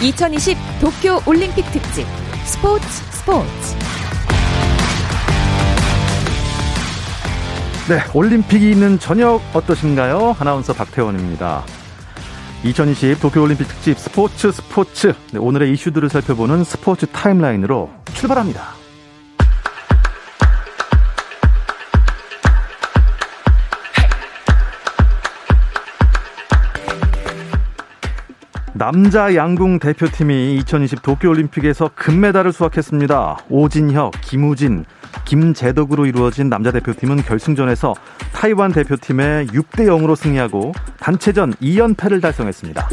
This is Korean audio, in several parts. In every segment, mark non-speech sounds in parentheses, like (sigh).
2020 도쿄 올림픽 특집 스포츠 스포츠 네, 올림픽이 있는 저녁 어떠신가요? 아나운서 박태원입니다. 2020 도쿄올림픽 특집 스포츠 스포츠 네, 오늘의 이슈들을 살펴보는 스포츠 타임라인으로 출발합니다. 남자 양궁 대표팀이 2020 도쿄올림픽에서 금메달을 수확했습니다. 오진혁, 김우진, 김재덕으로 이루어진 남자 대표팀은 결승전에서 타이완 대표팀에 6대 0으로 승리하고 단체전 2연패를 달성했습니다.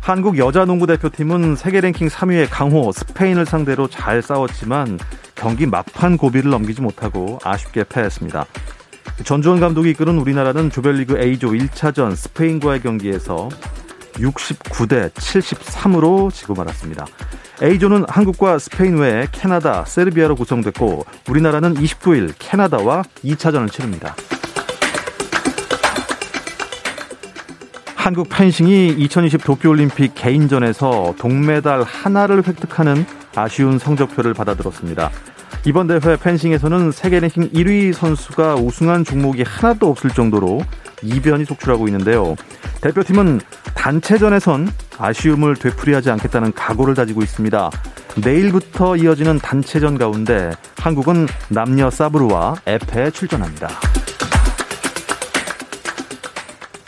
한국 여자 농구 대표팀은 세계 랭킹 3위의 강호 스페인을 상대로 잘 싸웠지만 경기 막판 고비를 넘기지 못하고 아쉽게 패했습니다. 전주원 감독이 이끄는 우리나라는 조별리그 A조 1차전 스페인과의 경기에서 69대 73으로 지고 말았습니다. A조는 한국과 스페인 외에 캐나다, 세르비아로 구성됐고 우리나라는 29일 캐나다와 2차전을 치릅니다. 한국 펜싱이 2020 도쿄올림픽 개인전에서 동메달 하나를 획득하는 아쉬운 성적표를 받아들었습니다. 이번 대회 펜싱에서는 세계 랭킹 1위 선수가 우승한 종목이 하나도 없을 정도로 이변이 속출하고 있는데요. 대표팀은 단체전에선 아쉬움을 되풀이하지 않겠다는 각오를 다지고 있습니다. 내일부터 이어지는 단체전 가운데 한국은 남녀 사브르와 에페에 출전합니다.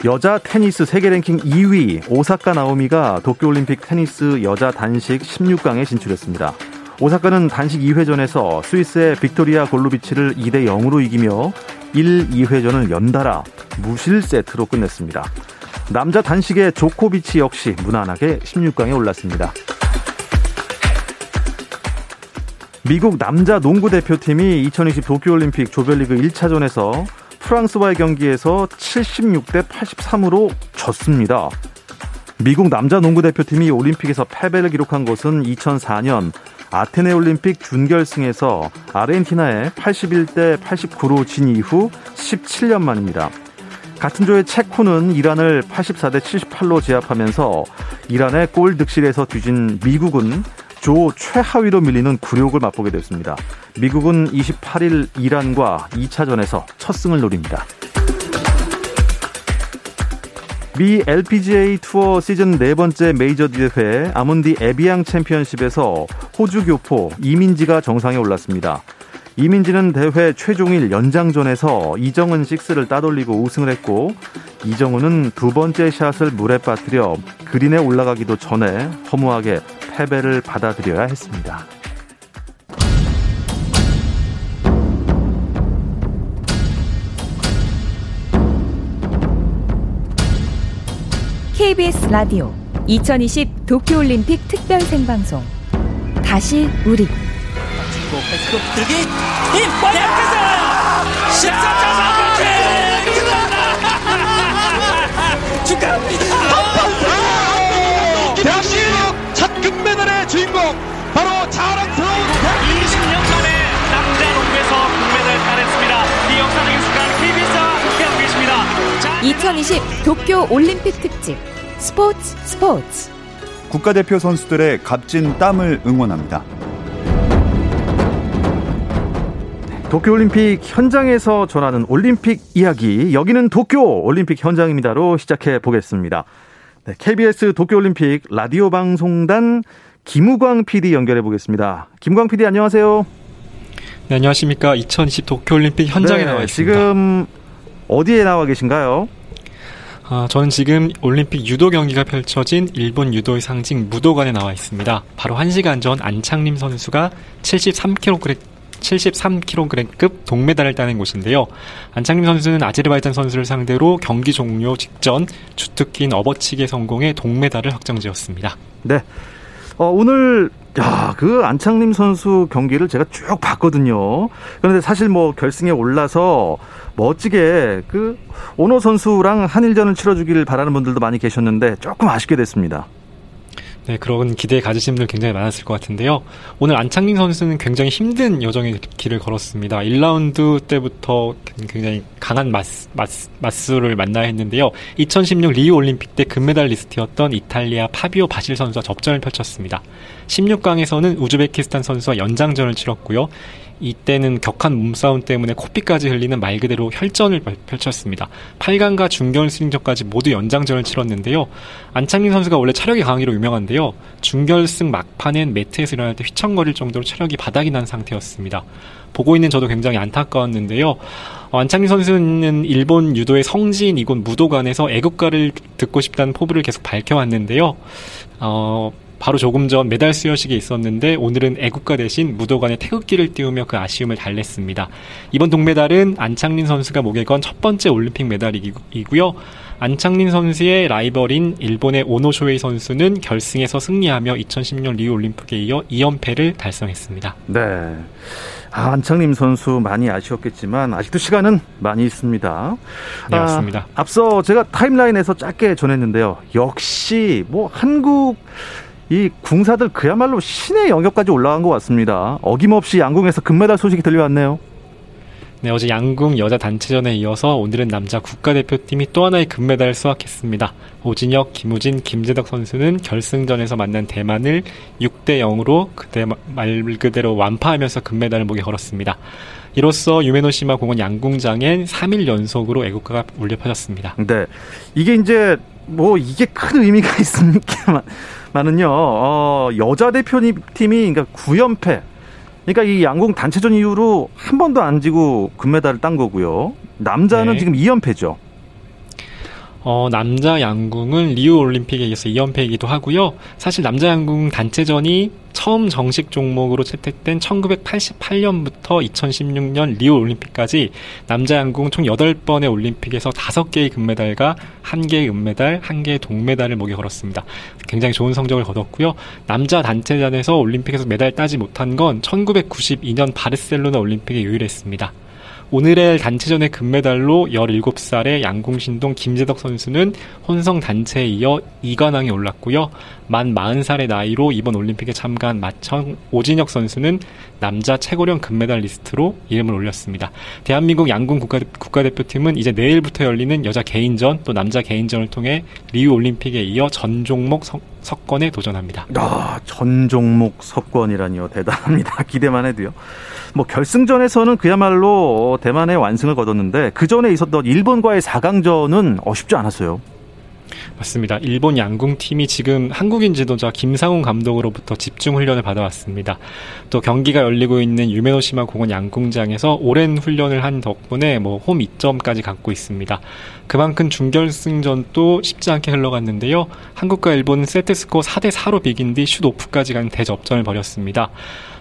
여자 테니스 세계 랭킹 2위 오사카 나오미가 도쿄올림픽 테니스 여자 단식 16강에 진출했습니다. 오사카는 단식 2회전에서 스위스의 빅토리아 골로비치를 2대 0으로 이기며 1, 2회전을 연달아 무실 세트로 끝냈습니다. 남자 단식의 조코비치 역시 무난하게 16강에 올랐습니다. 미국 남자 농구 대표팀이 2020 도쿄올림픽 조별리그 1차전에서 프랑스와의 경기에서 76대 83으로 졌습니다. 미국 남자 농구 대표팀이 올림픽에서 패배를 기록한 것은 2004년 아테네 올림픽 준결승에서 아르헨티나에 81대 89로 진 이후 17년 만입니다. 같은 조의 체코는 이란을 84대 78로 제압하면서 이란의 골 득실에서 뒤진 미국은 조 최하위로 밀리는 굴욕을 맛보게 됐습니다. 미국은 28일 이란과 2차전에서 첫 승을 노립니다. 미 LPGA 투어 시즌 네 번째 메이저 대회 아문디 에비앙 챔피언십에서 호주 교포 이민지가 정상에 올랐습니다. 이민지는 대회 최종일 연장전에서 이정은 6를 따돌리고 우승을 했고 이정은은 두 번째 샷을 물에 빠뜨려 그린에 올라가기도 전에 허무하게 패배를 받아들여야 했습니다. KBS 라디오 2020 도쿄올림픽 특별 생방송 다시 우리 주고 패스로 들기 힘 내까지 14점 축하합니다 대한민국 첫 금메달의 주인공 바로 자랑스러운 20년 만에 남자 농구에서 금메달 따냈습니다 이 역사적인 순간 KBS와 함께하고 계십니다 자, 2020 도쿄 올림픽 특집 스포츠 스포츠 국가대표 선수들의 값진 땀을 응원합니다. 도쿄올림픽 현장에서 전하는 올림픽 이야기 여기는 도쿄 올림픽 현장입니다로 시작해 보겠습니다. 네, KBS 도쿄올림픽 라디오 방송단 김우광 PD 연결해 보겠습니다. 김우광 PD 안녕하세요. 네, 안녕하십니까. 2020 도쿄올림픽 현장에 네, 나와 있습니다. 지금 어디에 나와 계신가요? 아, 저는 지금 올림픽 유도 경기가 펼쳐진 일본 유도의 상징 무도관에 나와 있습니다. 바로 1시간 전 안창림 선수가 73kg 73kg급 동메달을 따낸 곳인데요. 안창림 선수는 아제르바이잔 선수를 상대로 경기 종료 직전 주특기인 업어치기에 성공해 동메달을 확정지었습니다. 네. 어, 오늘 야, 그 안창림 선수 경기를 제가 쭉 봤거든요. 그런데 사실 뭐 결승에 올라서 멋지게 그 오노 선수랑 한일전을 치러주길 바라는 분들도 많이 계셨는데 조금 아쉽게 됐습니다. 네, 그런 기대 가지신 분들 굉장히 많았을 것 같은데요. 오늘 안창민 선수는 굉장히 힘든 여정의 길을 걸었습니다. 1라운드 때부터 굉장히 강한 맞스, 맞스, 맞수를 만나야 했는데요. 2016 리우 올림픽 때 금메달리스트였던 이탈리아 파비오 바실레 선수와 접전을 펼쳤습니다. 16강에서는 우즈베키스탄 선수와 연장전을 치렀고요. 이때는 격한 몸싸움 때문에 코피까지 흘리는 말 그대로 혈전을 펼쳤습니다. 8강과 준결승전까지 모두 연장전을 치렀는데요. 안창림 선수가 원래 체력이 강하기로 유명한데요. 준결승 막판엔 매트에서 일어날 때 휘청거릴 정도로 체력이 바닥이 난 상태였습니다. 보고 있는 저도 굉장히 안타까웠는데요. 어, 안창림 선수는 일본 유도의 성지인 이곳 무도관에서 애국가를 듣고 싶다는 포부를 계속 밝혀왔는데요. 어, 바로 조금 전 메달 수여식이 있었는데 오늘은 애국가 대신 무도관에 태극기를 띄우며 그 아쉬움을 달랬습니다. 이번 동메달은 안창림 선수가 목에 건 첫 번째 올림픽 메달이고요. 안창림 선수의 라이벌인 일본의 오노 쇼헤이 선수는 결승에서 승리하며 2010년 리우 올림픽에 이어 2연패를 달성했습니다. 네. 아, 안창림 선수 많이 아쉬웠겠지만 아직도 시간은 많이 있습니다. 네, 맞습니다. 아, 앞서 제가 타임라인에서 짧게 전했는데요. 역시 뭐 한국 이 궁사들 그야말로 신의 영역까지 올라간 것 같습니다. 어김없이 양궁에서 금메달 소식이 들려왔네요. 네, 어제 양궁 여자 단체전에 이어서 오늘은 남자 국가대표팀이 또 하나의 금메달을 수확했습니다. 오진혁, 김우진, 김재덕 선수는 결승전에서 만난 대만을 6대 0으로 그때 말 그대로 완파하면서 금메달을 목에 걸었습니다. 이로써 유메노시마 공원 양궁장엔 3일 연속으로 애국가가 울려 퍼졌습니다. 네. 이게 이제 뭐 이게 큰 의미가 (laughs) 있습니까? 많은요. 어, 여자 대표팀이 그러니까 9연패. 그러니까 이 양궁 단체전 이후로 한 번도 안 지고 금메달을 딴 거고요. 남자는 네. 지금 2연패죠. 어, 남자 양궁은 리우 올림픽에 이어서 2연패이기도 하고요. 사실 남자 양궁 단체전이 처음 정식 종목으로 채택된 1988년부터 2016년 리우 올림픽까지 남자 양궁 총 8번의 올림픽에서 5개의 금메달과 1개의 은메달, 1개의 동메달을 목에 걸었습니다. 굉장히 좋은 성적을 거뒀고요. 남자 단체전에서 올림픽에서 메달 따지 못한 건 1992년 바르셀로나 올림픽에 유일했습니다. 오늘의 단체전의 금메달로 17살의 양궁신동 김재덕 선수는 혼성 단체에 이어 2관왕에 올랐고요. 만 40살의 나이로 이번 올림픽에 참가한 마청 오진혁 선수는 남자 최고령 금메달 리스트로 이름을 올렸습니다. 대한민국 양궁 국가, 국가대표팀은 이제 내일부터 열리는 여자 개인전 또 남자 개인전을 통해 리우 올림픽에 이어 전 종목 석, 석권에 도전합니다. 아, 전 종목 석권이라니요. 대단합니다. (laughs) 기대만 해도요. 뭐 결승전에서는 그야말로 대만의 완승을 거뒀는데 그 전에 있었던 일본과의 4강전은 어쉽지 않았어요. 맞습니다. 일본 양궁팀이 지금 한국인 지도자 김상훈 감독으로부터 집중 훈련을 받아왔습니다. 또 경기가 열리고 있는 유메노시마 공원 양궁장에서 오랜 훈련을 한 덕분에 뭐 홈 2점까지 갖고 있습니다. 그만큼 준결승전도 쉽지 않게 흘러갔는데요. 한국과 일본은 세트 스코어 4대 4로 비긴 뒤 슛 오프까지 간 대접전을 벌였습니다.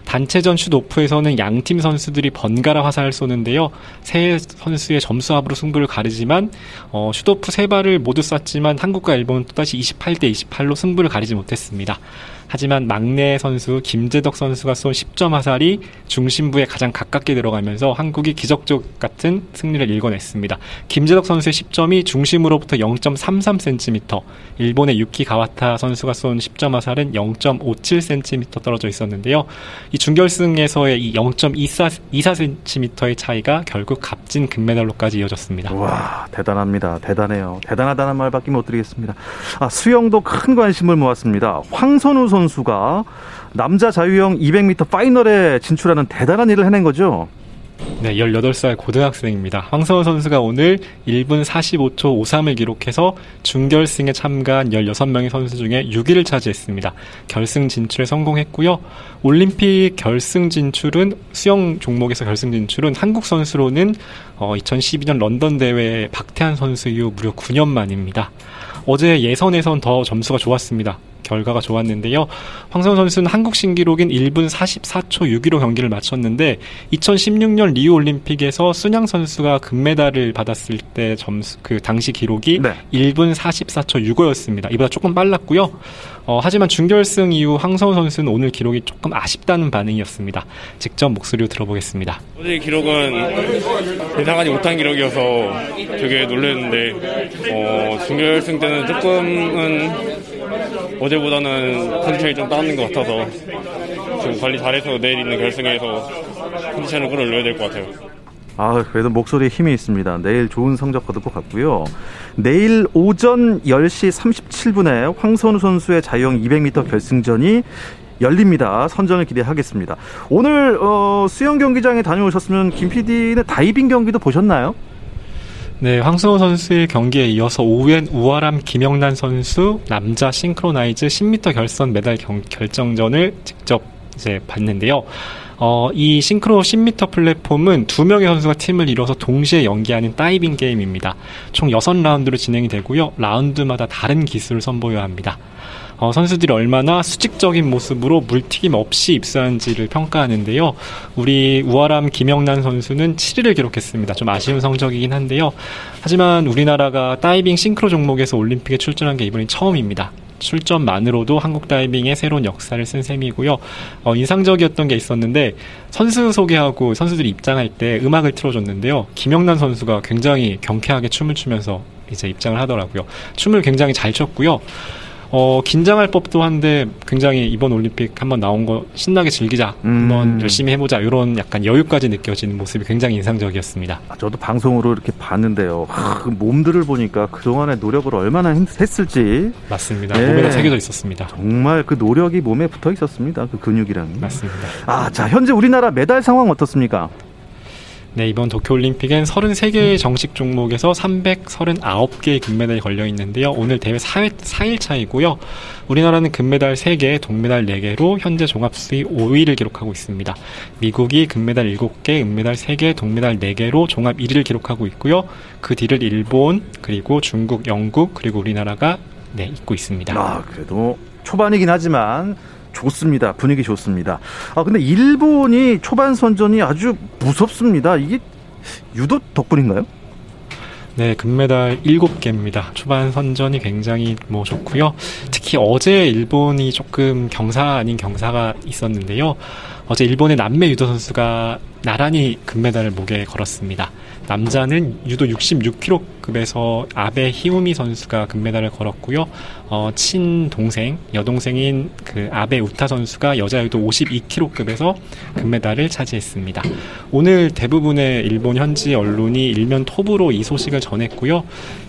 단체전 슛 오프에서는 양팀 선수들이 번갈아 화살을 쏘는데요. 세 선수의 점수 합으로 승부를 가리지만 어, 슛 오프 세 발을 모두 쐈지만 한국과 일본은 또다시 28대 28로 승부를 가리지 못했습니다. 하지만 막내 선수 김재덕 선수가 쏜 10점 화살이 중심부에 가장 가깝게 들어가면서 한국이 기적적 같은 승리를 일궈냈습니다. 김재덕 선수의 10점이 중심으로부터 0.33cm, 일본의 유키 가와타 선수가 쏜 10점 화살은 0.57cm 떨어져 있었는데요. 이 준결승에서의 이 0.24cm의 차이가 결국 값진 금메달로까지 이어졌습니다. 와 대단합니다. 대단해요. 대단하다는 말밖에 못 드리겠습니다. 아, 수영도 큰 관심을 모았습니다. 황선우 선수 가 남자 자유형 200m 파이널에 진출하는 대단한 일을 해낸 거죠. 네, 18살 고등학생입니다. 황서원 선수가 오늘 1분 45초 53을 기록해서 준결승에 참가한 16명의 선수 중에 6위를 차지했습니다. 결승 진출에 성공했고요. 올림픽 결승 진출은 수영 종목에서 결승 진출은 한국 선수로는 어, 2012년 런던 대회 박태환 선수 이후 무려 9년 만입니다. 어제 예선에선 더 점수가 좋았습니다. 결과가 좋았는데요. 황선 선수는 한국 신기록인 1분 44초 6위로 경기를 마쳤는데 2016년 리우 올림픽에서 순양 선수가 금메달을 받았을 때 점수 그 당시 기록이 네. 1분 44초 65였습니다. 이보다 조금 빨랐고요. 어, 하지만 준결승 이후 황선 선수는 오늘 기록이 조금 아쉽다는 반응이었습니다. 직접 목소리로 들어보겠습니다. 어제 기록은 예상하지 못한 기록이어서 되게 놀랐는데 어, 준결승 때는 조금은 어제보다는 컨디션이 좀 따는 것 같아서 좀 관리 잘해서 내일 있는 결승에서 컨디션을 끌어올려야 될 것 같아요. 아, 그래도 목소리에 힘이 있습니다. 내일 좋은 성적 거둘 것 같고요. 내일 오전 10시 37분에 황선우 선수의 자유형 200m 결승전이 열립니다. 선전을 기대하겠습니다. 오늘 어, 수영 경기장에 다녀오셨으면 김 PD는 다이빙 경기도 보셨나요? 네, 황선우 선수의 경기에 이어서 오후엔 우하람 김영남 선수 남자 싱크로나이즈 10m 결선 메달 경, 결정전을 직접 이제 봤는데요. 어, 이 싱크로 10m 플랫폼은 두 명의 선수가 팀을 이뤄서 동시에 연기하는 다이빙 게임입니다. 총 6라운드로 진행이 되고요. 라운드마다 다른 기술을 선보여야 합니다. 어, 선수들이 얼마나 수직적인 모습으로 물튀김 없이 입수하는지를 평가하는데요. 우리 우아람 김영란 선수는 7위를 기록했습니다. 좀 아쉬운 성적이긴 한데요. 하지만 우리나라가 다이빙 싱크로 종목에서 올림픽에 출전한 게 이번이 처음입니다. 출전만으로도 한국 다이빙의 새로운 역사를 쓴 셈이고요. 어, 인상적이었던 게 있었는데 선수 소개하고 선수들이 입장할 때 음악을 틀어줬는데요. 김영란 선수가 굉장히 경쾌하게 춤을 추면서 이제 입장을 하더라고요. 춤을 굉장히 잘 췄고요. 어, 긴장할 법도 한데 굉장히 이번 올림픽 한번 나온 거 신나게 즐기자. 음. 한번 열심히 해보자. 이런 약간 여유까지 느껴지는 모습이 굉장히 인상적이었습니다. 아, 저도 방송으로 이렇게 봤는데요. 하, 그 몸들을 보니까 그동안의 노력을 얼마나 힘- 했을지 맞습니다. 네. 몸에다 새겨져 있었습니다. 정말 그 노력이 몸에 붙어 있었습니다. 그 근육이랑. 맞습니다. 아, 자, 현재 우리나라 메달 상황 어떻습니까? 네, 이번 도쿄올림픽엔 33개의 정식 종목에서 339개의 금메달이 걸려 있는데요. 오늘 대회 4일, 4일 차이고요. 우리나라는 금메달 3개, 동메달 4개로 현재 종합 수위 5위를 기록하고 있습니다. 미국이 금메달 7개, 은메달 3개, 동메달 4개로 종합 1위를 기록하고 있고요. 그 뒤를 일본, 그리고 중국, 영국, 그리고 우리나라가 네, 잇고 있습니다. 아, 그래도 초반이긴 하지만 좋습니다. 분위기 좋습니다. 아, 근데 일본이 초반 선전이 아주 무섭습니다. 이게 유도 덕분인가요? 네, 금메달 7개입니다. 초반 선전이 굉장히 뭐 좋고요. 특히 어제 일본이 조금 경사 아닌 경사가 있었는데요. 어제 일본의 남매 유도 선수가 나란히 금메달을 목에 걸었습니다. 남자는 유도 66kg급에서 아베 히우미 선수가 금메달을 걸었고요. 어, 친동생, 여동생인 그 아베 우타 선수가 여자 유도 52kg급에서 금메달을 차지했습니다. 오늘 대부분의 일본 현지 언론이 일면 톱으로 이 소식을 전했고요.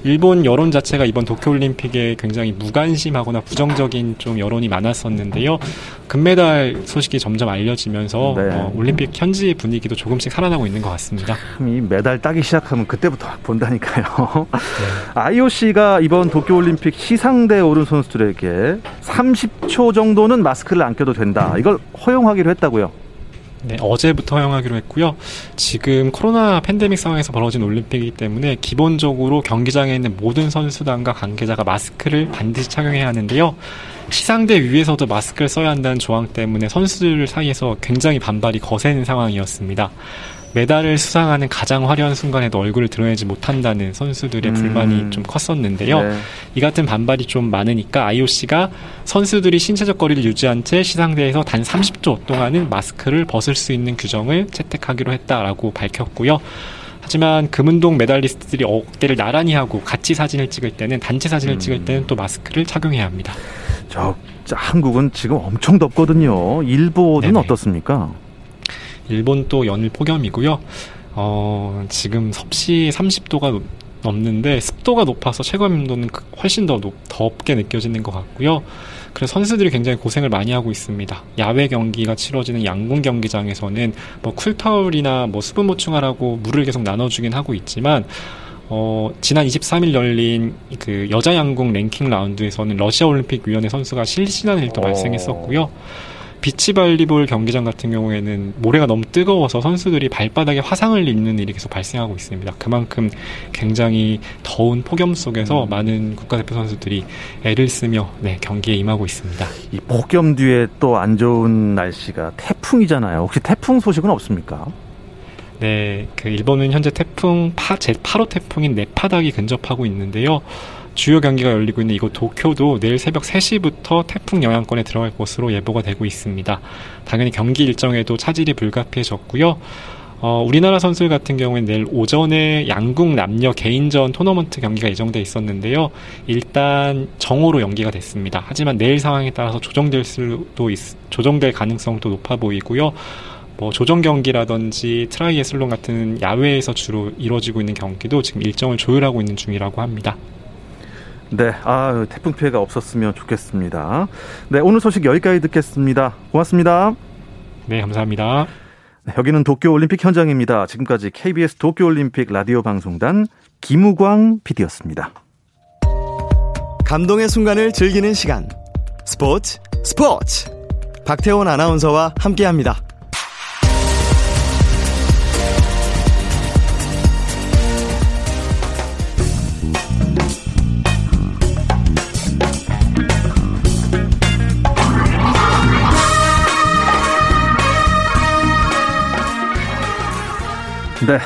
일본 여론 자체가 이번 도쿄올림픽에 굉장히 무관심하거나 부정적인 좀 여론이 많았었는데요. 금메달 소식이 점점 알려지 면서 네. 어, 올림픽 현지 분위기도 조금씩 살아나고 있는 것 같습니다. 참이 메달 따기 시작하면 그때부터 본다니까요. (laughs) IOC가 이번 도쿄올림픽 시상대에 오른 선수들에게 30초 정도는 마스크를 안 껴도 된다. 이걸 허용하기로 했다고요. 네, 어제부터 허용하기로 했고요. 지금 코로나 팬데믹 상황에서 벌어진 올림픽이기 때문에 기본적으로 경기장에 있는 모든 선수단과 관계자가 마스크를 반드시 착용해야 하는데요. 시상대 위에서도 마스크를 써야 한다는 조항 때문에 선수들 사이에서 굉장히 반발이 거세는 상황이었습니다. 메달을 수상하는 가장 화려한 순간에도 얼굴을 드러내지 못한다는 선수들의 음. 불만이 좀 컸었는데요. 네. 이 같은 반발이 좀 많으니까 IOC가 선수들이 신체적 거리를 유지한 채 시상대에서 단 30초 동안은 마스크를 벗을 수 있는 규정을 채택하기로 했다라고 밝혔고요. 하지만 금운동 메달리스트들이 어깨를 나란히 하고 같이 사진을 찍을 때는 단체 사진을 음. 찍을 때는 또 마스크를 착용해야 합니다. 저, 자, 한국은 지금 엄청 덥거든요. 일본은 네네. 어떻습니까? 일본 또 연일 폭염이고요. 어, 지금 섭씨 30도가 넘는데 습도가 높아서 체감 온도는 그- 훨씬 더 높, 덥게 느껴지는 것 같고요. 그래서 선수들이 굉장히 고생을 많이 하고 있습니다. 야외 경기가 치러지는 양궁 경기장에서는 뭐 쿨타올이나 뭐 수분 보충하라고 물을 계속 나눠주긴 하고 있지만 어, 지난 23일 열린 그 여자 양궁 랭킹 라운드에서는 러시아 올림픽 위원회 선수가 실신하는 일도 어. 발생했었고요. 비치 발리볼 경기장 같은 경우에는 모래가 너무 뜨거워서 선수들이 발바닥에 화상을 입는 일이 계속 발생하고 있습니다. 그만큼 굉장히 더운 폭염 속에서 음. 많은 국가대표 선수들이 애를 쓰며 네, 경기에 임하고 있습니다. 이 폭염 뒤에 또 안 좋은 날씨가 태풍이잖아요. 혹시 태풍 소식은 없습니까? 네, 그 일본은 현재 태풍 파, 제 8호 태풍인 네파닥이 근접하고 있는데요. 주요 경기가 열리고 있는 이곳 도쿄도 내일 새벽 3시부터 태풍 영향권에 들어갈 것으로 예보가 되고 있습니다. 당연히 경기 일정에도 차질이 불가피해졌고요. 어, 우리나라 선수들 같은 경우에는 내일 오전에 양궁 남녀 개인전 토너먼트 경기가 예정돼 있었는데요. 일단 정오로 연기가 됐습니다. 하지만 내일 상황에 따라서 조정될 수도 있, 조정될 가능성도 높아 보이고요. 뭐 조정 경기라든지 트라이애슬론 같은 야외에서 주로 이루어지고 있는 경기도 지금 일정을 조율하고 있는 중이라고 합니다. 네, 아 태풍 피해가 없었으면 좋겠습니다. 네, 오늘 소식 여기까지 듣겠습니다. 고맙습니다. 네, 감사합니다. 네, 여기는 도쿄올림픽 현장입니다. 지금까지 KBS 도쿄올림픽 라디오 방송단 김우광 PD였습니다. 감동의 순간을 즐기는 시간. 스포츠, 스포츠! 박태원 아나운서와 함께합니다. 네.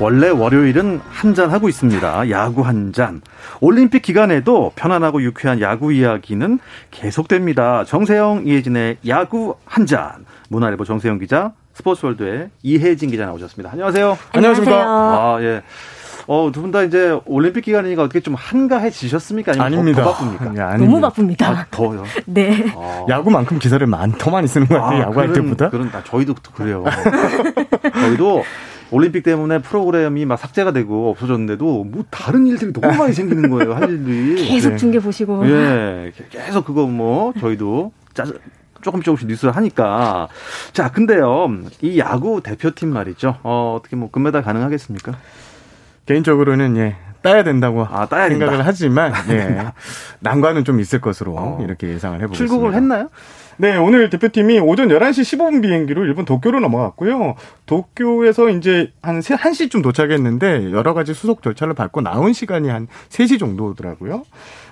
원래 월요일은 한 잔 하고 있습니다. 야구 한 잔. 올림픽 기간에도 편안하고 유쾌한 야구 이야기는 계속됩니다. 정세영, 이혜진의 야구 한 잔. 문화일보 정세영 기자, 스포츠월드의 이혜진 기자 나오셨습니다. 안녕하세요. 안녕하십니까. 아, 예. 어, 두 분 다 이제 올림픽 기간이니까 어떻게 좀 한가해지셨습니까? 아니면 아닙니다. 더, 더 바쁩니까? 예, 아닙니다. 너무 바쁩니다. 아, 더요? 네. 아. 야구만큼 기사를 많, 더 많이 쓰는 것 같아요. 야구할 그런, 때보다. 그런, 아, 저희도 그래요. (laughs) 저희도 올림픽 때문에 프로그램이 막 삭제가 되고 없어졌는데도 뭐 다른 일들이 너무 많이 생기는 거예요. 할 일들이. 계속 네. 중계 보시고. 예. 계속 그거 뭐 저희도 짜 조금 조금씩 뉴스를 하니까. 자, 근데요. 이 야구 대표팀 말이죠. 어, 어떻게 뭐 금메달 가능하겠습니까? 개인적으로는 예, 따야 된다고 아, 따야 생각을 된다. 하지만 (laughs) 예, 난관은 좀 있을 것으로 어. 이렇게 예상을 해보겠습니다. 출국을 했나요? 네, 오늘 대표팀이 오전 11시 15분 비행기로 일본 도쿄로 넘어갔고요. 도쿄에서 이제 한 1시쯤 도착했는데 여러 가지 수속 절차를 밟고 나온 시간이 한 3시 정도더라고요.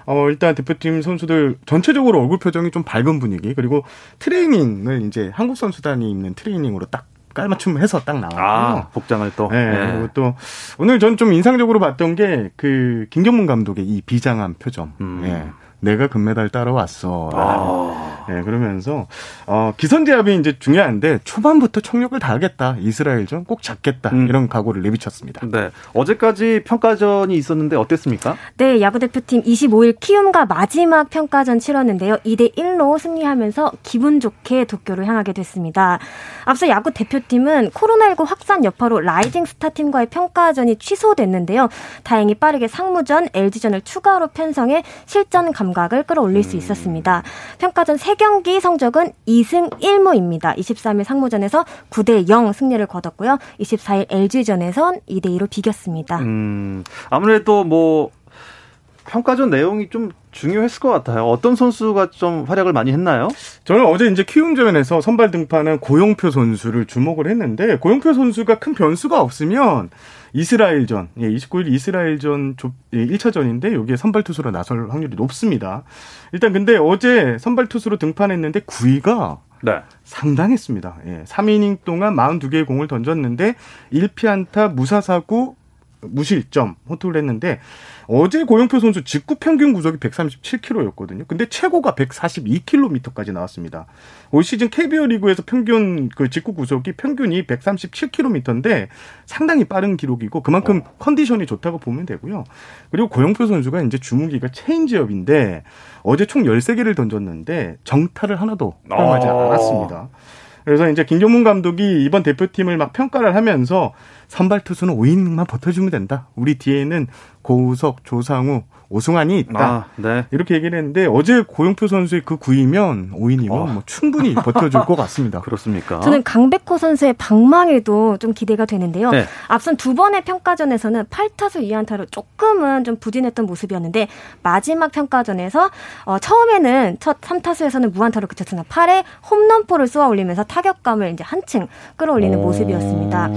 어, 일단 대표팀 선수들 전체적으로 얼굴 표정이 좀 밝은 분위기 그리고 트레이닝을 이제 한국 선수단이 입는 트레이닝으로 딱 깔맞춤 해서 딱 나왔고요. 아, 복장을 또. 네, 예. 그리고 또 오늘 전 좀 인상적으로 봤던 게 그 김경문 감독의 이 비장한 표정. 음. 예. 내가 금메달 따러 왔어. 아. 예, 그러면서 어, 기선제압이 이제 중요한데 초반부터 총력을 다하겠다. 이스라엘전 꼭 잡겠다. 음. 이런 각오를 내비쳤습니다. 네. 어제까지 평가전이 있었는데 어땠습니까? 네, 야구 대표팀 25일 키움과 마지막 평가전 치렀는데요. 2대 1로 승리하면서 기분 좋게 도쿄를 향하게 됐습니다. 앞서 야구 대표팀은 코로나19 확산 여파로 라이징 스타 팀과의 평가전이 취소됐는데요. 다행히 빠르게 상무전, LG전을 추가로 편성해 실전 감각을 끌어올릴 수 있었습니다. 평가전 3경기 성적은 2승 1무입니다. 23일 상무전에서 9대 0 승리를 거뒀고요. 24일 LG전에선 2대 2로 비겼습니다. 음, 아무래도 뭐 평가전 내용이 좀 중요했을 것 같아요. 어떤 선수가 좀 활약을 많이 했나요? 저는 어제 이제 키움전에서 선발 등판한 고용표 선수를 주목을 했는데 고용표 선수가 큰 변수가 없으면 이스라엘전, 예, 29일 이스라엘전 1차전인데 여기에 선발 투수로 나설 확률이 높습니다. 일단 근데 어제 선발 투수로 등판했는데 9위가 네. 상당했습니다. 예, 3이닝 동안 42개의 공을 던졌는데 1피안타 무사사구 무실점 호투를 했는데 어제 고용표 선수 직구 평균 구속이 137km였거든요. 근데 최고가 142km까지 나왔습니다. 올 시즌 KBO 리그에서 평균 그 직구 구속이 평균이 137km인데 상당히 빠른 기록이고 그만큼 컨디션이 좋다고 보면 되고요. 그리고 고용표 선수가 이제 주무기가 체인지업인데 어제 총 13개를 던졌는데 정타를 하나도 허용하지 어. 않았습니다. 그래서 이제 김경문 감독이 이번 대표팀을 막 평가를 하면서 선발 투수는 5이닝만 버텨주면 된다. 우리 뒤에는 고우석, 조상우, 오승환이 있다. 아, 네. 이렇게 얘기를 했는데 어제 고용표 선수의 그 9위면 5인이면 어. 뭐 충분히 (laughs) 버텨줄 것 같습니다. 그렇습니까? 저는 강백호 선수의 방망이도 좀 기대가 되는데요. 네. 앞선 두 번의 평가전에서는 8타수 2안타로 조금은 좀 부진했던 모습이었는데 마지막 평가전에서 어, 처음에는 첫 3타수에서는 무안타로 그쳤으나 8회 홈런포를 쏘아 올리면서 타격감을 이제 한층 끌어올리는 오. 모습이었습니다.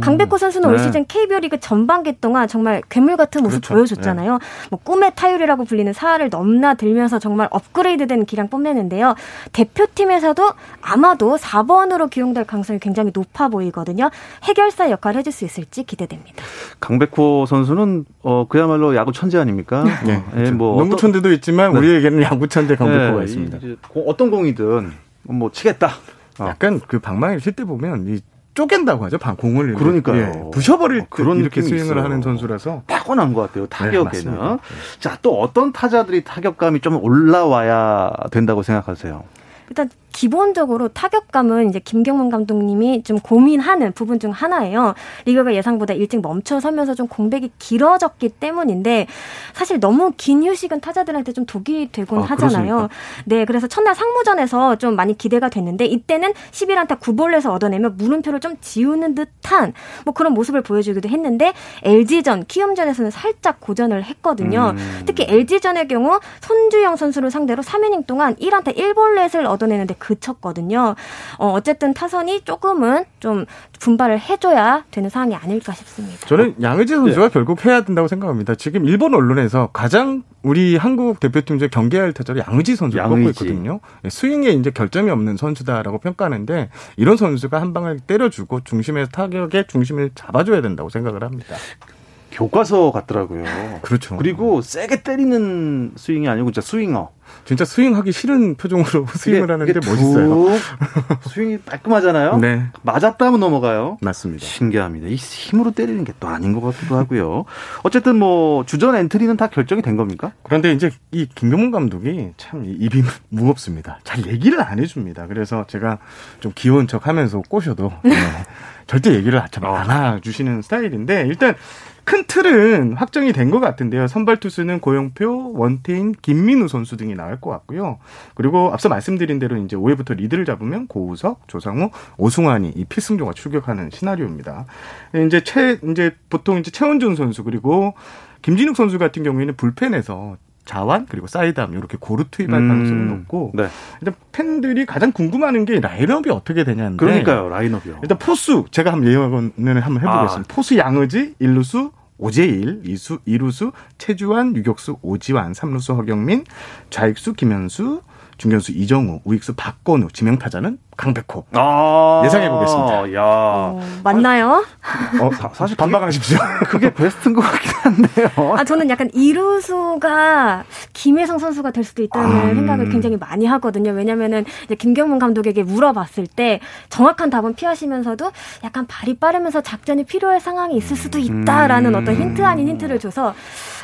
강백호 선수는 올 네. 시즌 KBO 리그 전반기 동안 정말 괴물 같은 모습 그렇죠. 보여줬잖아요. 뭐꿈 의 타율이라고 불리는 4할을 넘나들면서 정말 업그레이드된 기량 뽐내는데요. 대표팀에서도 아마도 4번으로 기용될 가능성이 굉장히 높아 보이거든요. 해결사 역할을 해줄 수 있을지 기대됩니다. 강백호 선수는 어 그야말로 야구 천재 아닙니까? 네, 예, 뭐 농구 천재도 있지만 네. 우리에게는 야구 천재 강백호가 예, 있습니다. 이제 공- 어떤 공이든 뭐 치겠다. 어. 약간 그 방망이를 칠 때 보면 이 쪼갠다고 하죠. 방 공을 그러니까요. 예, 부셔버릴 어, 그런 듯 이렇게 스윙을 있어요. 하는 선수라서 타고난 것 같아요. 타격에는. 맞습니다. 자, 또 어떤 타자들이 타격감이 좀 올라와야 된다고 생각하세요? 일단 기본적으로 타격감은 이제 김경문 감독님이 좀 고민하는 부분 중 하나예요. 리그가 예상보다 일찍 멈춰서면서 좀 공백이 길어졌기 때문인데 사실 너무 긴 휴식은 타자들한테 좀 독이 되곤 아, 하잖아요. 그렇습니까? 네, 그래서 첫날 상무전에서 좀 많이 기대가 됐는데 이때는 11안타 9볼넷을 얻어내며 물음표를 좀 지우는 듯한 뭐 그런 모습을 보여주기도 했는데 LG전, 키움전에서는 살짝 고전을 했거든요. 음. 특히 LG전의 경우 손주영 선수를 상대로 3이닝 동안 1안타 1볼넷을 얻어내는데 그쳤거든요. 어, 어쨌든 타선이 조금은 좀 분발을 해줘야 되는 상황이 아닐까 싶습니다. 저는 양의지 선수가 네. 결국 해야 된다고 생각합니다. 지금 일본 언론에서 가장 우리 한국 대표팀 중에 경계할 타자를 양의지 선수를 꼽고 양의지. 있거든요. 예, 스윙에 이제 결점이 없는 선수다라고 평가하는데 이런 선수가 한 방을 때려주고 중심의 타격의 중심을 잡아줘야 된다고 생각을 합니다. 교과서 같더라고요. 그렇죠. 그리고 세게 때리는 스윙이 아니고 진짜 스윙어. 진짜 스윙하기 싫은 표정으로 (laughs) 스윙을 이게- 하는데 이게 멋있어요. 툭 스윙이 깔끔하잖아요. 네, 맞았다 하면 넘어가요. 맞습니다. 신기합니다. 이 힘으로 때리는 게 또 아닌 것 같기도 하고요. 어쨌든 뭐 주전 엔트리는 다 결정이 된 겁니까? 그런데 이제 이 김경문 감독이 참 입이 무겁습니다. 잘 얘기를 안 해줍니다. 그래서 제가 좀 귀여운 척 하면서 꼬셔도 네, 절대 얘기를 참 어. 안 해주시는 스타일인데 일단 큰 틀은 확정이 된 것 같은데요. 선발 투수는 고영표, 원태인, 김민우 선수 등이 나올 것 같고요. 그리고 앞서 말씀드린 대로 이제 5회부터 리드를 잡으면 고우석, 조상우, 오승환이 이 필승조가 출격하는 시나리오입니다. 이제 최 이제 보통 이제 최원준 선수 그리고 김진욱 선수 같은 경우에는 불펜에서 자완 그리고 사이담 이렇게 고루 투입할 음, 가능성이 높고 네. 일단 팬들이 가장 궁금해하는 게 라인업이 어떻게 되냐인데 그러니까요. 라인업이요. 일단 포수 제가 한번 예언을 한번 해보겠습니다. 아. 포수 양의지, 일루수 오재일, 이수, 이루수 최주환, 유격수 오지환, 삼루수 허경민, 좌익수 김현수, 중견수 이정우, 우익수 박건우, 지명타자는 강백호. 아, 예상해 보겠습니다. 야. 어, 맞나요? 어, 사실 반박하십시오. 그게 베스트인 것 같긴 한데요. 아, 저는 약간 이루수가 김혜성 선수가 될 수도 있다는 아, 음. 생각을 굉장히 많이 하거든요. 왜냐면은 이제 김경문 감독에게 물어봤을 때 정확한 답은 피하시면서도 약간 발이 빠르면서 작전이 필요할 상황이 있을 수도 있다라는 음. 어떤 힌트 아닌 힌트를 줘서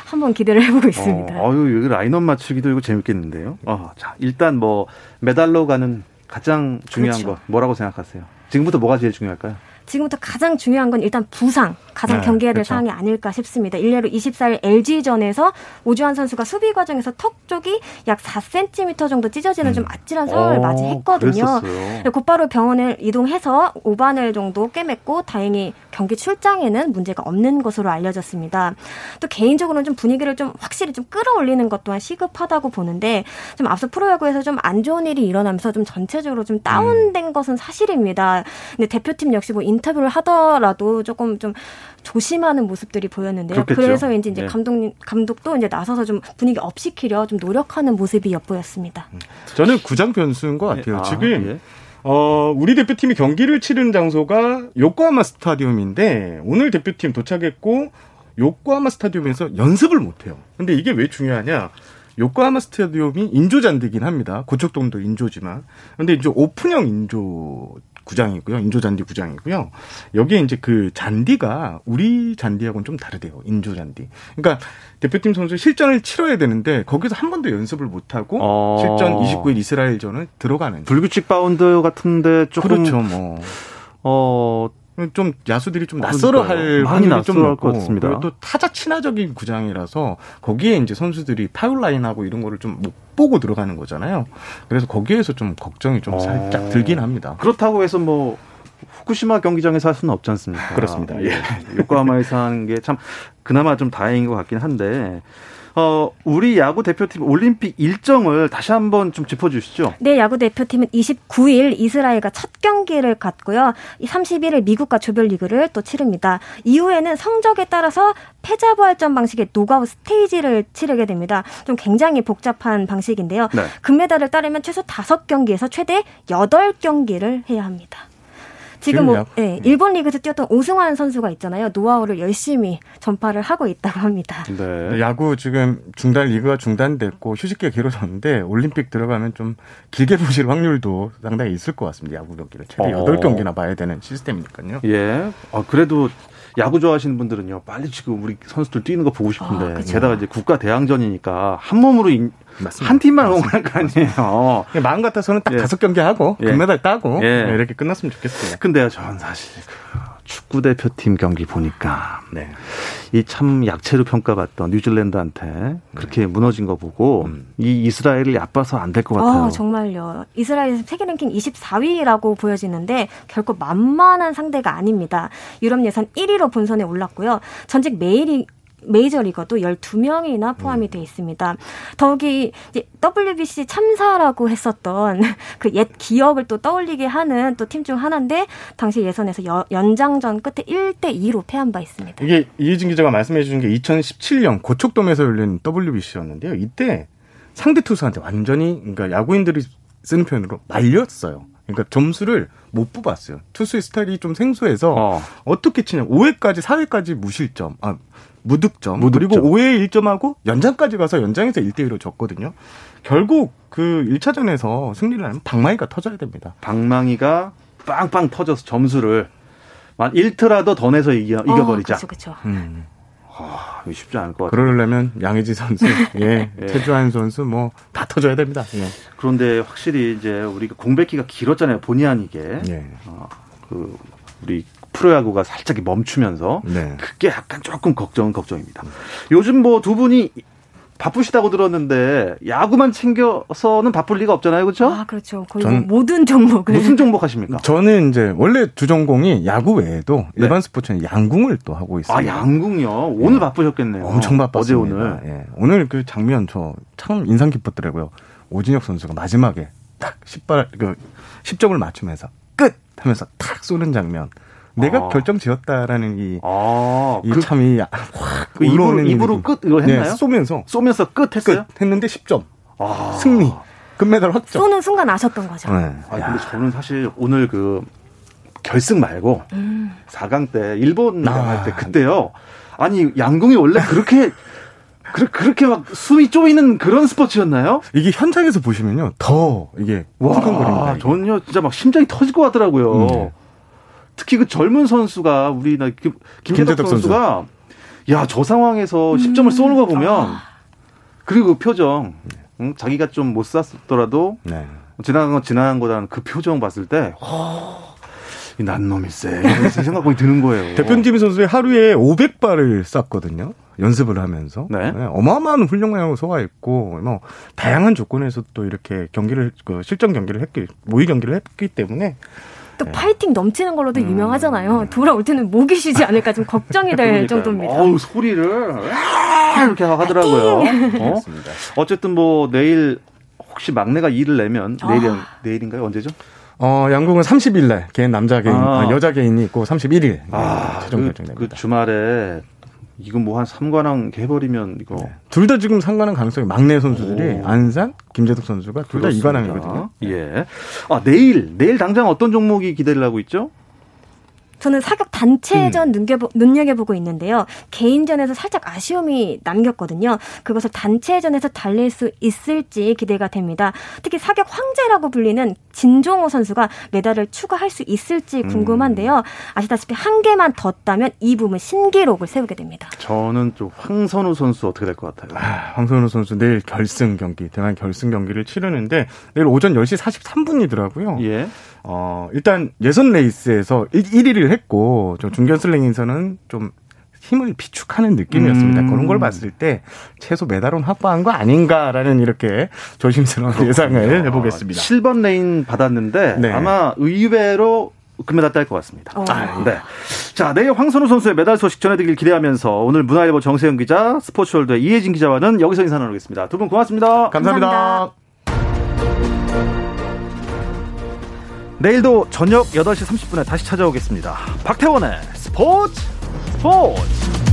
한번 기대를 해보고 있습니다. 어, 아유, 여기 라인업 맞추기도 이거 재밌겠는데요. 어, 자, 일단 뭐 메달로 가는 가장 중요한 그렇죠. 거 뭐라고 생각하세요? 지금부터 뭐가 제일 중요할까요? 지금부터 가장 중요한 건 일단 부상, 가장 네, 경계해야 될 그렇죠. 사항이 아닐까 싶습니다. 일례로 24일 LG전에서 오주환 선수가 수비 과정에서 턱 쪽이 약 4cm 정도 찢어지는 좀 아찔한 상황을 어, 맞이했거든요. 그랬었어요. 네, 곧바로 병원을 이동해서 5바늘 정도 꿰맸고 다행히 경기 출장에는 문제가 없는 것으로 알려졌습니다. 또 개인적으로는 좀 분위기를 좀 확실히 좀 끌어올리는 것 또한 시급하다고 보는데 좀 앞서 프로야구에서 좀 안 좋은 일이 일어나면서 좀 전체적으로 좀 다운된 것은 사실입니다. 근데 대표팀 역시 뭐 인터뷰를 하더라도 조금 좀 조심하는 모습들이 보였는데요. 그렇겠죠. 그래서 왠지 이제 네. 감독님 감독도 이제 나서서 좀 분위기 up 시키려 좀 노력하는 모습이 엿보였습니다. 저는 구장 변수인 것 같아요. 아, 지금 예. 어, 우리 대표팀이 경기를 치르는 장소가 요코하마 스타디움인데 오늘 대표팀 도착했고 요코하마 스타디움에서 연습을 못 해요. 근데 이게 왜 중요하냐? 요코하마 스타디움이 인조 잔디긴 합니다. 고척돔도 인조지만. 근데 이제 오픈형 인조 구장이고요. 인조 잔디 구장이고요. 여기에 이제 그 잔디가 우리 잔디하고는 좀 다르대요. 인조 잔디. 그러니까 대표팀 선수 실전을 치러야 되는데 거기서 한 번도 연습을 못 하고 어. 실전 29일 이스라엘전을 들어가는 불규칙 바운드 같은데 조금 그렇죠, 뭐. 어, 좀 야수들이 좀 낯설어 할 그러니까요. 많이 확률이 좀 낯설어 할것 높고 같습니다. 그리고 또 타자 친화적인 구장이라서 거기에 이제 선수들이 파울 라인하고 이런 거를 좀 못 보고 들어가는 거잖아요. 그래서 거기에서 좀 걱정이 좀 어. 살짝 들긴 합니다. 그렇다고 해서 뭐 후쿠시마 경기장에서 할 수는 없지 않습니까? 그렇습니다. 예. 요코하마에서 하는 게 참 그나마 좀 다행인 것 같긴 한데 어, 우리 야구 대표팀 올림픽 일정을 다시 한번 좀 짚어주시죠. 네, 야구 대표팀은 29일 이스라엘과 첫 경기를 갖고요. 31일 미국과 조별리그를 또 치릅니다. 이후에는 성적에 따라서 패자부활전 방식의 노가웃 스테이지를 치르게 됩니다. 좀 굉장히 복잡한 방식인데요. 네. 금메달을 따려면 최소 5경기에서 최대 8경기를 해야 합니다. 지금 뭐 네, 일본 리그에서 뛰었던 오승환 선수가 있잖아요. 노하우를 열심히 전파를 하고 있다고 합니다. 네. 야구 지금 중단 리그가 중단됐고 휴식기가 길어졌는데 올림픽 들어가면 좀 길게 (laughs) 보실 확률도 상당히 있을 것 같습니다. 야구 경기를 최대 어. 8경기나 봐야 되는 시스템이니까요. 예. 어, 그래도 야구 좋아하시는 분들은요, 빨리 지금 우리 선수들 뛰는 거 보고 싶은데, 아, 게다가 이제 국가 대항전이니까 한 몸으로 인, 한 팀만 응원할 거 아니에요. 마음 같아서는 딱 예. 다섯 경기 하고 예. 금메달 따고 예. 네, 이렇게 끝났으면 좋겠습니다. 근데요, 전 사실 그 축구 대표팀 경기 보니까 네. 이참 약체로 평가받던 뉴질랜드한테 그렇게 네. 무너진 거 보고 음. 이 이스라엘을 얕봐서 안 될 것 같아요. 어, 정말요. 이스라엘 세계 랭킹 24위라고 보여지는데 결코 만만한 상대가 아닙니다. 유럽 예선 1위로 본선에 올랐고요. 전직 메일이 메이저리거도 12명이나 포함이 돼 있습니다. 더욱이 이제 WBC 참사라고 했었던 (laughs) 그 옛 기억을 또 떠올리게 하는 또 팀 중 하나인데 당시 예선에서 여, 연장전 끝에 1대 2로 패한 바 있습니다. 이게 이혜진 기자가 말씀해 주신 게 2017년 고척돔에서 열린 WBC였는데요. 이때 상대 투수한테 완전히 그러니까 야구인들이 쓰는 표현으로 말렸어요. 그러니까 점수를 못 뽑았어요. 투수의 스타일이 좀 생소해서 어. 떻게 치냐. 5회까지 4회까지 무실점. 아, 무득점. 무득점. 그리고 5회 1점하고 연장까지 가서 연장에서 1대 1로 졌거든요. 결국 그 1차전에서 승리를 하면 방망이가 터져야 됩니다. 방망이가 빵빵 터져서 점수를 만 1트라도 더 내서 이겨, 이겨버리자. 어, 그렇죠, 그렇죠. 음. 아, 쉽지 않을 것 같아요. 그러려면 양의지 선수, (laughs) 예, 예. 최주환 선수 뭐 다 터져야 됩니다. 예. 그런데 확실히 이제 우리가 공백기가 길었잖아요. 본의 아니게. 예. 어, 그 우리 프로야구가 살짝 멈추면서 네. 그게 약간 조금 걱정은 걱정입니다. 요즘 뭐 두 분이 바쁘시다고 들었는데 야구만 챙겨서는 바쁠 리가 없잖아요, 그렇죠? 아, 그렇죠. 거의 전, 뭐 모든 종목을 무슨 종목 하십니까? 저는 이제 원래 주 전공이 야구 외에도 네. 일반 스포츠는 양궁을 또 하고 있어요. 아, 양궁요? 오늘 네. 바쁘셨겠네요. 엄청 바빴습니다. 어제 오늘. 예. 오늘 그 장면 저 참 인상 깊었더라고요. 오진혁 선수가 마지막에 딱 10발 그 10점을 맞추면서 끝 하면서 탁 쏘는 장면. 내가 아. 결정 지었다라는 이, 아, 이 그, 참이 확 그 입으로, 입으로 끝 이거 했나요? 네, 쏘면서 쏘면서 끝 했어요? 끝 했는데 10점. 아. 승리. 금메달 확정. 쏘는 순간 아셨던 거죠. 네. 아 근데 저는 사실 오늘 그 결승 말고 음. 4강 때 일본 나갈 아. 때 그때요. 아니 양궁이 원래 그렇게 (laughs) 그, 그렇게 막 숨이 쪼이는 그런 스포츠였나요? 이게 현장에서 보시면요 더 이게 와, 저는요 진짜 막 심장이 터질 것 같더라고요. 음. 특히 그 젊은 선수가 우리나 김재덕 선수가 야 저 상황에서 음. 10점을 쏘는 거 보면 아. 그리고 그 표정 응? 자기가 좀 못 쐈더라도 네. 지나간 건 지나간 거다는 그 표정 봤을 때 이난 놈일세 생각이 드는 거예요. 대표팀 선수의 하루에 500발을 쐈거든요. 연습을 하면서 네. 네, 어마어마한 훈련량을 소화했고 뭐 다양한 조건에서 또 이렇게 경기를 그 실전 경기를 했기 모의 경기를 했기 때문에 또 네. 파이팅 넘치는 걸로도 음. 유명하잖아요. 돌아올 때는 목이 쉬지 않을까 좀 걱정이 될 정도입니다. 어우, 소리를 이렇게 하더라고요. 어? 어쨌든 뭐 내일 혹시 막내가 일을 내면 아. 내일 내일인가요? 언제죠? 어, 양궁은 30일 날 개인 남자 개인 아. 아 여자 개인이 있고 31일 아, 최종 그, 결정됩니다. 그 주말에 이거 뭐한 3관왕 해버리면 이거 네. 둘다 지금 3관왕 가능성이 막내 선수들이 오. 안산, 김재덕 선수가 둘 다 2관왕이거든요. 예. 아 내일 내일 당장 어떤 종목이 기대를 하고 있죠? 저는 사격 단체전 음. 눈여겨보 고 있는데요. 개인전에서 살짝 아쉬움이 남겼거든요. 그것을 단체전에서 달랠 수 있을지 기대가 됩니다. 특히 사격 황제라고 불리는 진종호 선수가 메달을 추가할 수 있을지 음. 궁금한데요. 아시다시피 한 개만 더 따면 이 부분 신기록을 세우게 됩니다. 저는 좀 황선우 선수 어떻게 될 것 같아요? 아, 황선우 선수 내일 결승 경기, 대만 결승 경기를 치르는데 내일 오전 10시 43분이더라고요. 예. 어, 일단 예선 레이스에서 1위를 했고, 저 준결승에서는 좀 힘을 비축하는 느낌이었습니다. 음. 그런 걸 봤을 때 최소 메달은 확보한 거 아닌가라는 이렇게 조심스러운 그렇군요. 예상을 해보겠습니다. 7번 레인 받았는데 네. 아마 의외로 금메달 딸 것 같습니다. 어. 아, 네. 자, 내일 황선우 선수의 메달 소식 전해드리길 기대하면서 오늘 문화일보 정세영 기자, 스포츠월드의 이혜진 기자와는 여기서 인사 나누겠습니다. 두 분 고맙습니다. 감사합니다. 감사합니다. 내일도 저녁 8시 30분에 다시 찾아오겠습니다. 박태원의 스포츠 스포츠!